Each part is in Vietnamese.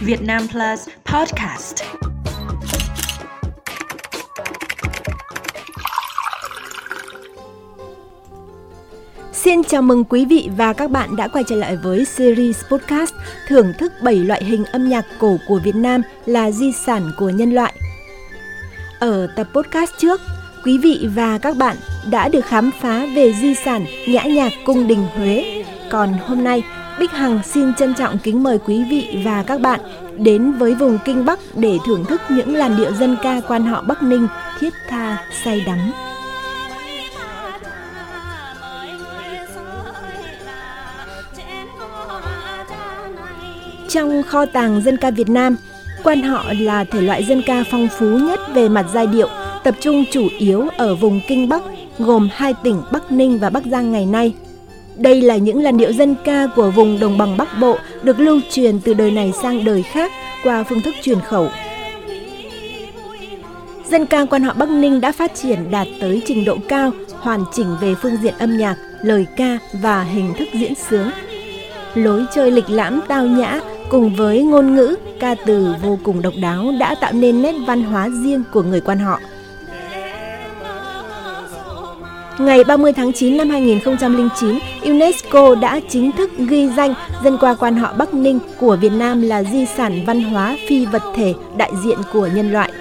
Việt Nam Plus Podcast. Xin chào mừng quý vị và các bạn đã quay trở lại với series podcast thưởng thức 7 loại hình âm nhạc cổ của Việt Nam là di sản của nhân loại. Ở tập podcast trước, quý vị và các bạn đã được khám phá về di sản nhã nhạc cung đình Huế. Còn hôm nay, Bích Hằng xin trân trọng kính mời quý vị và các bạn đến với vùng Kinh Bắc để thưởng thức những làn điệu dân ca quan họ Bắc Ninh thiết tha say đắm. Trong kho tàng dân ca Việt Nam, quan họ là thể loại dân ca phong phú nhất về mặt giai điệu, tập trung chủ yếu ở vùng Kinh Bắc, gồm hai tỉnh Bắc Ninh và Bắc Giang ngày nay. Đây là những làn điệu dân ca của vùng đồng bằng Bắc Bộ được lưu truyền từ đời này sang đời khác qua phương thức truyền khẩu. Dân ca quan họ Bắc Ninh đã phát triển đạt tới trình độ cao, hoàn chỉnh về phương diện âm nhạc, lời ca và hình thức diễn sướng. Lối chơi lịch lãm tao nhã cùng với ngôn ngữ, ca từ vô cùng độc đáo đã tạo nên nét văn hóa riêng của người quan họ. Ngày 30 tháng 9 năm 2009, UNESCO đã chính thức ghi danh dân qua quan họ Bắc Ninh của Việt Nam là di sản văn hóa phi vật thể đại diện của nhân loại.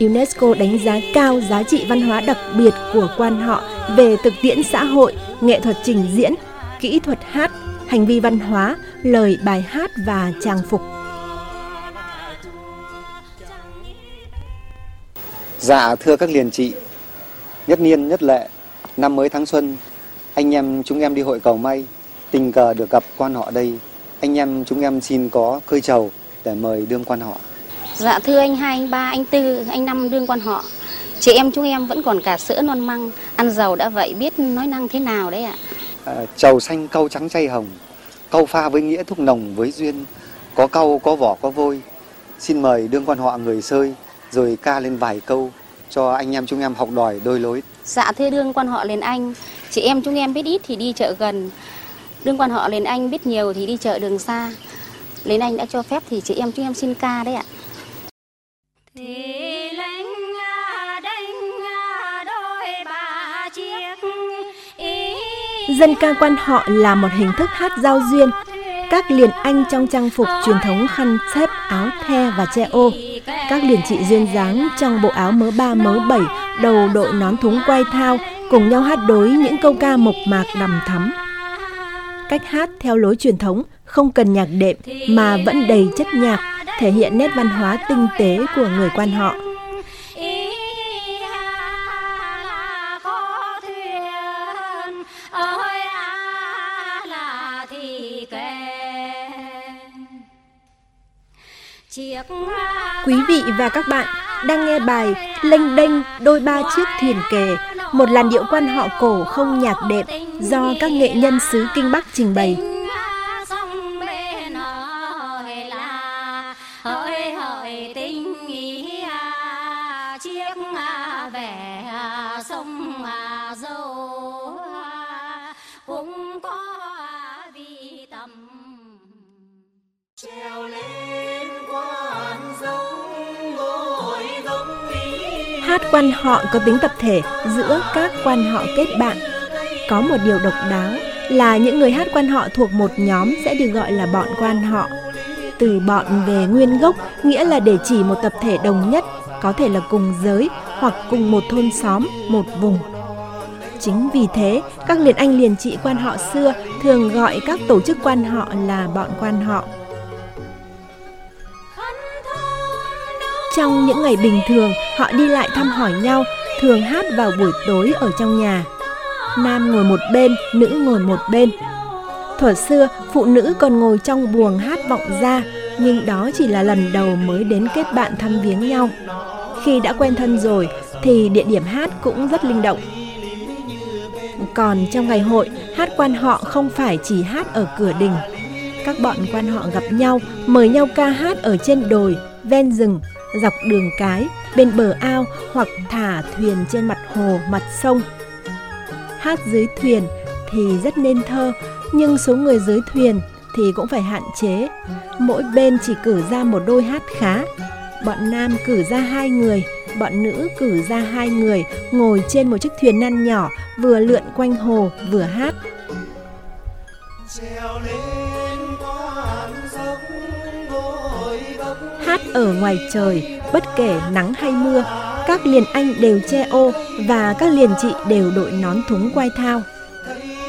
UNESCO đánh giá cao giá trị văn hóa đặc biệt của quan họ về thực tiễn xã hội, nghệ thuật trình diễn, kỹ thuật hát, hành vi văn hóa, lời bài hát và trang phục. Dạ thưa các liền chị, nhất niên nhất lệ, năm mới tháng xuân, anh em chúng em đi hội cầu may, tình cờ được gặp quan họ đây. Anh em chúng em xin có khơi trầu để mời đương quan họ. Dạ thưa anh hai, anh ba, anh tư, anh năm đương quan họ. Chị em chúng em vẫn còn cả sữa non măng, ăn giàu đã vậy biết nói năng thế nào đấy ạ. À, trầu xanh câu trắng chay hồng, câu pha với nghĩa thúc nồng với duyên, có câu có vỏ có vôi. Xin mời đương quan họ người sơi, rồi ca lên vài câu cho anh em chúng em học đòi đôi lối. Dạ thưa đương quan họ liền anh, chị em chúng em biết ít thì đi chợ gần, đương quan họ liền anh biết nhiều thì đi chợ đường xa. Lên anh đã cho phép thì chị em chúng em xin ca đấy ạ. Thì lãnh đánh đôi ba chiếc Dân ca quan họ là một hình thức hát giao duyên. Các liền anh trong trang phục truyền thống khăn xếp, áo the và che ô. Các liền chị duyên dáng trong bộ áo mớ ba mớ bảy, đầu đội nón thúng quay thao, cùng nhau hát đối những câu ca mộc mạc đầm thắm. Cách hát theo lối truyền thống, không cần nhạc đệm mà vẫn đầy chất nhạc, thể hiện nét văn hóa tinh tế của người quan họ. Quý vị và các bạn đang nghe bài Lênh đênh đôi ba chiếc thuyền kề, một làn điệu quan họ cổ không nhạc đệm do các nghệ nhân xứ Kinh Bắc trình bày. Hát quan họ có tính tập thể giữa các quan họ kết bạn. Có một điều độc đáo là những người hát quan họ thuộc một nhóm sẽ được gọi là bọn quan họ. Từ bọn về nguyên gốc nghĩa là để chỉ một tập thể đồng nhất, có thể là cùng giới hoặc cùng một thôn xóm, một vùng. Chính vì thế, các liền anh liền chị quan họ xưa thường gọi các tổ chức quan họ là bọn quan họ. Trong những ngày bình thường, họ đi lại thăm hỏi nhau, thường hát vào buổi tối ở trong nhà. Nam ngồi một bên, nữ ngồi một bên. Thuở xưa, phụ nữ còn ngồi trong buồng hát vọng ra, nhưng đó chỉ là lần đầu mới đến kết bạn thăm viếng nhau. Khi đã quen thân rồi, thì địa điểm hát cũng rất linh động. Còn trong ngày hội, hát quan họ không phải chỉ hát ở cửa đình. Các bọn quan họ gặp nhau, mời nhau ca hát ở trên đồi, ven rừng, dọc đường cái, bên bờ ao hoặc thả thuyền trên mặt hồ, mặt sông. Hát dưới thuyền thì rất nên thơ, nhưng số người dưới thuyền thì cũng phải hạn chế. Mỗi bên chỉ cử ra một đôi hát khá. Bọn nam cử ra hai người, bọn nữ cử ra hai người ngồi trên một chiếc thuyền năn nhỏ vừa lượn quanh hồ vừa hát. Ở ngoài trời, bất kể nắng hay mưa, các liền anh đều che ô và các liền chị đều đội nón thúng quai thao.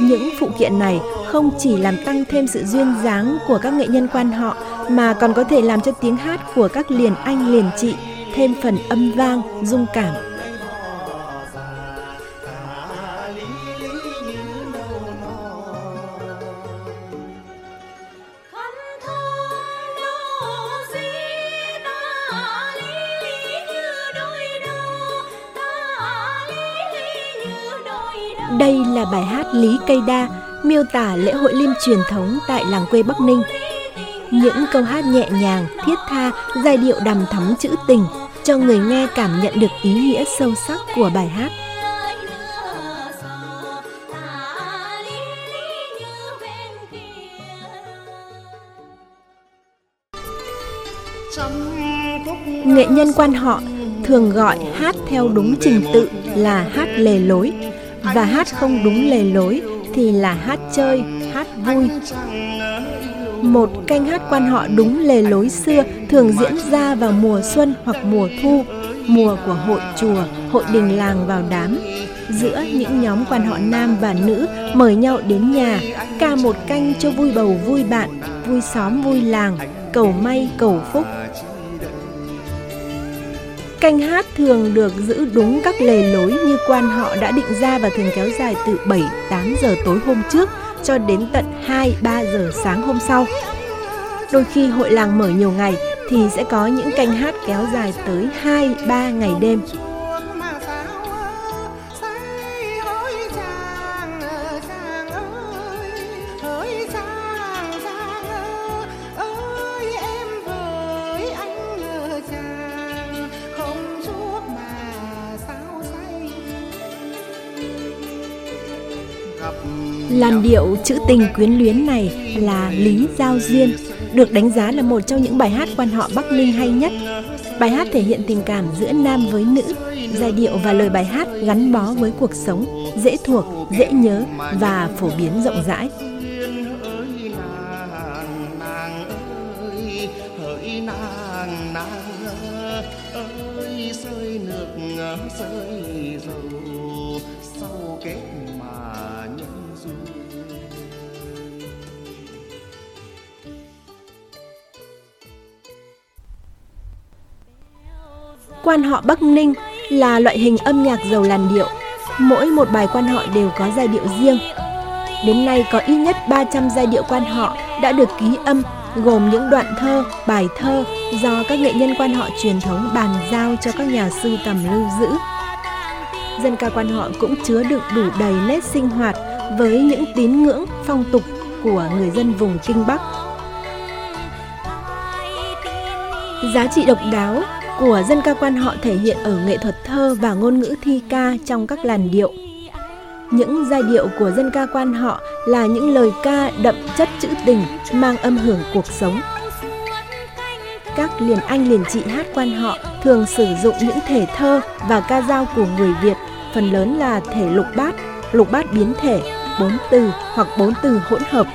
Những phụ kiện này không chỉ làm tăng thêm sự duyên dáng của các nghệ nhân quan họ mà còn có thể làm cho tiếng hát của các liền anh liền chị thêm phần âm vang, dung cảm. Đây là bài hát Lý Cây Đa, miêu tả lễ hội lim truyền thống tại làng quê Bắc Ninh. Những câu hát nhẹ nhàng, thiết tha, giai điệu đầm thắm trữ tình cho người nghe cảm nhận được ý nghĩa sâu sắc của bài hát. Nghệ nhân quan họ thường gọi hát theo đúng trình tự là hát lề lối và hát không đúng lề lối thì là hát chơi, hát vui. Một canh hát quan họ đúng lề lối xưa thường diễn ra vào mùa xuân hoặc mùa thu, mùa của hội chùa, hội đình làng vào đám. Giữa những nhóm quan họ nam và nữ mời nhau đến nhà, ca một canh cho vui bầu vui bạn, vui xóm vui làng, cầu may cầu phúc, Canh hát thường được giữ đúng các lề lối như quan họ đã định ra và thường kéo dài từ 7 8 giờ tối hôm trước cho đến tận 2 3 giờ sáng hôm sau. Đôi khi hội làng mở nhiều ngày thì sẽ có những canh hát kéo dài tới 2 3 ngày đêm. Làn điệu trữ tình quyến luyến này là Lý Giao Duyên, được đánh giá là một trong những bài hát quan họ Bắc Ninh hay nhất. Bài hát thể hiện tình cảm giữa nam với nữ, giai điệu và lời bài hát gắn bó với cuộc sống, dễ thuộc, dễ nhớ và phổ biến rộng rãi. Quan họ Bắc Ninh là loại hình âm nhạc giàu làn điệu. Mỗi một bài quan họ đều có giai điệu riêng. Đến nay có ít nhất 300 giai điệu quan họ đã được ký âm gồm những đoạn thơ, bài thơ do các nghệ nhân quan họ truyền thống bàn giao cho các nhà sưu tầm lưu giữ. Dân ca quan họ cũng chứa đựng đủ đầy nét sinh hoạt với những tín ngưỡng, phong tục của người dân vùng Kinh Bắc. Giá trị độc đáo của dân ca quan họ thể hiện ở nghệ thuật thơ và ngôn ngữ thi ca trong các làn điệu. Những giai điệu của dân ca quan họ là những lời ca đậm chất trữ tình, mang âm hưởng cuộc sống. Các liền anh liền chị hát quan họ thường sử dụng những thể thơ và ca dao của người Việt, phần lớn là thể lục bát, lục bát biến thể, bốn từ hoặc bốn từ hỗn hợp.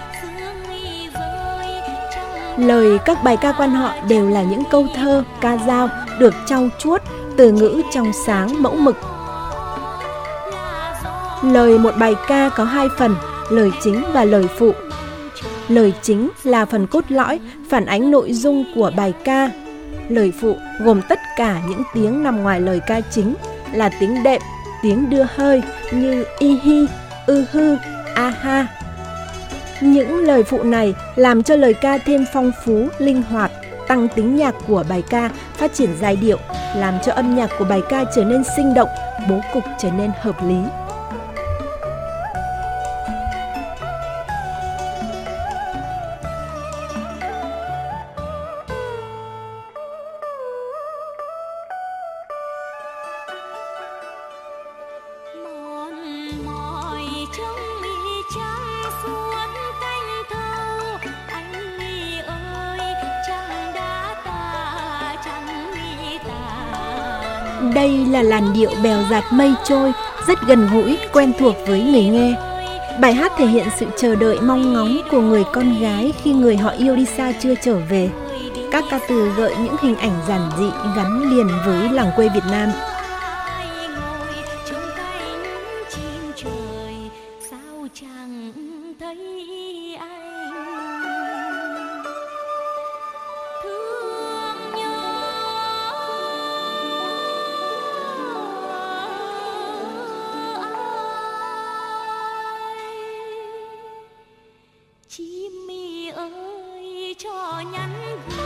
Lời các bài ca quan họ đều là những câu thơ, ca dao được trau chuốt, từ ngữ trong sáng mẫu mực. Lời một bài ca có hai phần, lời chính và lời phụ. Lời chính là phần cốt lõi, phản ánh nội dung của bài ca. Lời phụ gồm tất cả những tiếng nằm ngoài lời ca chính là tiếng đệm, tiếng đưa hơi như y hi, ư hư, a ha. Những lời phụ này làm cho lời ca thêm phong phú, linh hoạt, tăng tính nhạc của bài ca, phát triển giai điệu, làm cho âm nhạc của bài ca trở nên sinh động, bố cục trở nên hợp lý. Đây là làn điệu bèo giạt mây trôi, rất gần gũi, quen thuộc với người nghe. Bài hát thể hiện sự chờ đợi mong ngóng của người con gái khi người họ yêu đi xa chưa trở về. Các ca từ gợi những hình ảnh giản dị gắn liền với làng quê Việt Nam. ơi cho nhắn gửi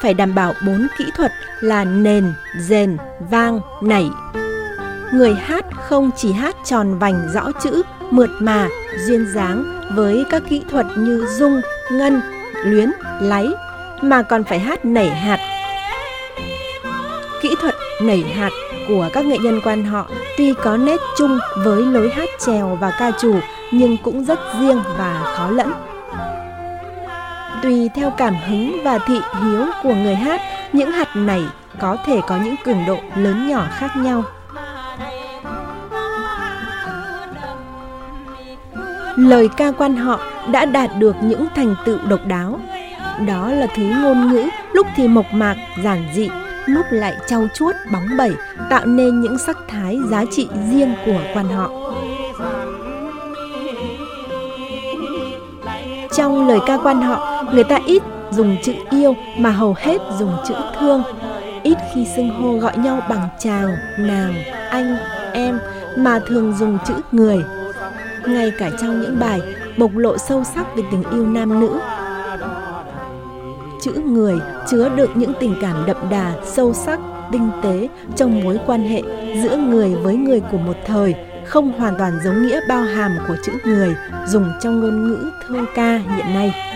phải đảm bảo bốn kỹ thuật là nền, rền, vang, nảy. Người hát không chỉ hát tròn vành rõ chữ, mượt mà, duyên dáng với các kỹ thuật như dung, ngân, luyến, láy, mà còn phải hát nảy hạt. Kỹ thuật nảy hạt của các nghệ nhân quan họ tuy có nét chung với lối hát trèo và ca trù nhưng cũng rất riêng và khó lẫn tùy theo cảm hứng và thị hiếu của người hát, những hạt này có thể có những cường độ lớn nhỏ khác nhau. Lời ca quan họ đã đạt được những thành tựu độc đáo. Đó là thứ ngôn ngữ lúc thì mộc mạc, giản dị, lúc lại trau chuốt, bóng bẩy, tạo nên những sắc thái giá trị riêng của quan họ. Trong lời ca quan họ người ta ít dùng chữ yêu mà hầu hết dùng chữ thương. Ít khi xưng hô gọi nhau bằng chào, nàng, anh, em mà thường dùng chữ người. Ngay cả trong những bài bộc lộ sâu sắc về tình yêu nam nữ. Chữ người chứa đựng những tình cảm đậm đà, sâu sắc, tinh tế trong mối quan hệ giữa người với người của một thời, không hoàn toàn giống nghĩa bao hàm của chữ người dùng trong ngôn ngữ thơ ca hiện nay.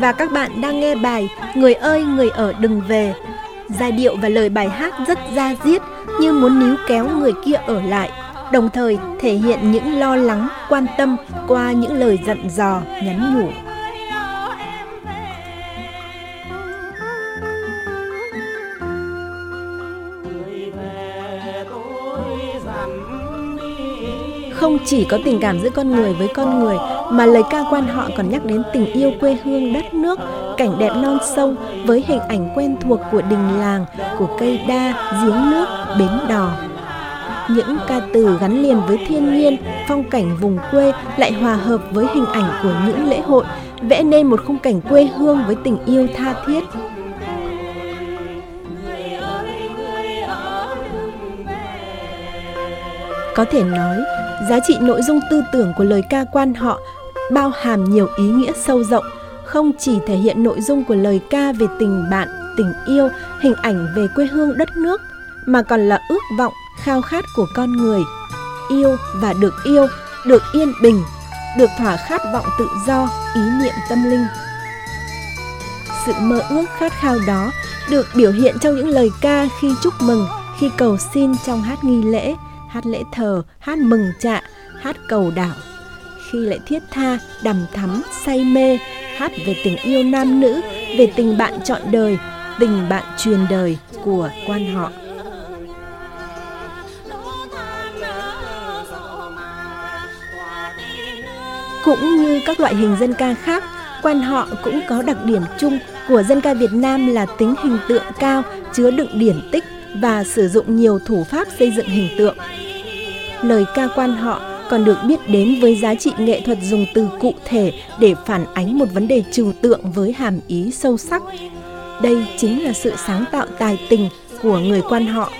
Và các bạn đang nghe bài Người ơi người ở đừng về. Giai điệu và lời bài hát rất da diết như muốn níu kéo người kia ở lại đồng thời thể hiện những lo lắng, quan tâm qua những lời dặn dò, nhắn nhủ. Không chỉ có tình cảm giữa con người với con người mà lời ca quan họ còn nhắc đến tình yêu quê hương đất nước, cảnh đẹp non sông với hình ảnh quen thuộc của đình làng, của cây đa, giếng nước, bến đò những ca từ gắn liền với thiên nhiên, phong cảnh vùng quê lại hòa hợp với hình ảnh của những lễ hội, vẽ nên một khung cảnh quê hương với tình yêu tha thiết. Có thể nói, giá trị nội dung tư tưởng của lời ca quan họ bao hàm nhiều ý nghĩa sâu rộng, không chỉ thể hiện nội dung của lời ca về tình bạn, tình yêu, hình ảnh về quê hương đất nước, mà còn là ước vọng khao khát của con người. Yêu và được yêu được yên bình được thỏa khát vọng tự do ý niệm tâm linh. Sự mơ ước khát khao đó được biểu hiện trong những lời ca khi chúc mừng khi cầu xin trong hát nghi lễ hát lễ thờ hát mừng trạ hát cầu đảo khi lại thiết tha đằm thắm say mê hát về tình yêu nam nữ về tình bạn trọn đời tình bạn truyền đời của quan họ Cũng như các loại hình dân ca khác, quan họ cũng có đặc điểm chung của dân ca Việt Nam là tính hình tượng cao, chứa đựng điển tích và sử dụng nhiều thủ pháp xây dựng hình tượng. Lời ca quan họ còn được biết đến với giá trị nghệ thuật dùng từ cụ thể để phản ánh một vấn đề trừu tượng với hàm ý sâu sắc. Đây chính là sự sáng tạo tài tình của người quan họ.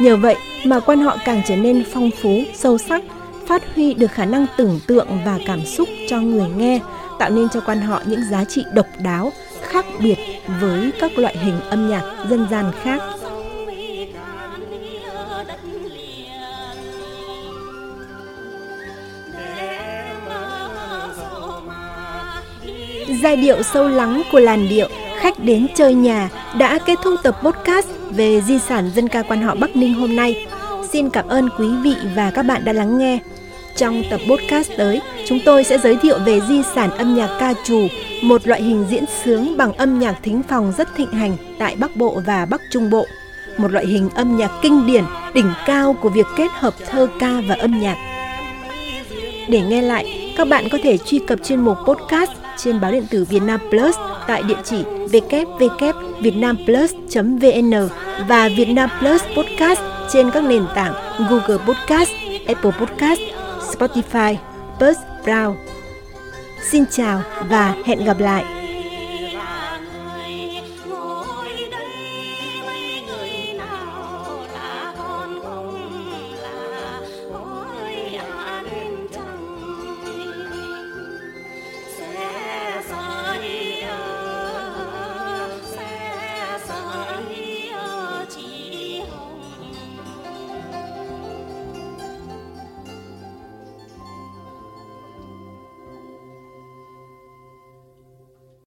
Nhờ vậy mà quan họ càng trở nên phong phú, sâu sắc, phát huy được khả năng tưởng tượng và cảm xúc cho người nghe, tạo nên cho quan họ những giá trị độc đáo, khác biệt với các loại hình âm nhạc dân gian khác. Giai điệu sâu lắng của làn điệu Khách đến chơi nhà đã kết thúc tập podcast về di sản dân ca quan họ Bắc Ninh hôm nay. Xin cảm ơn quý vị và các bạn đã lắng nghe. Trong tập podcast tới, chúng tôi sẽ giới thiệu về di sản âm nhạc ca trù, một loại hình diễn sướng bằng âm nhạc thính phòng rất thịnh hành tại Bắc Bộ và Bắc Trung Bộ. Một loại hình âm nhạc kinh điển, đỉnh cao của việc kết hợp thơ ca và âm nhạc. Để nghe lại, các bạn có thể truy cập chuyên mục podcast trên báo điện tử Vietnam Plus tại địa chỉ www.vietnamplus.vn và Vietnam Plus Podcast trên các nền tảng Google Podcast, Apple Podcast, Spotify, Buzzsprout. Xin chào và hẹn gặp lại!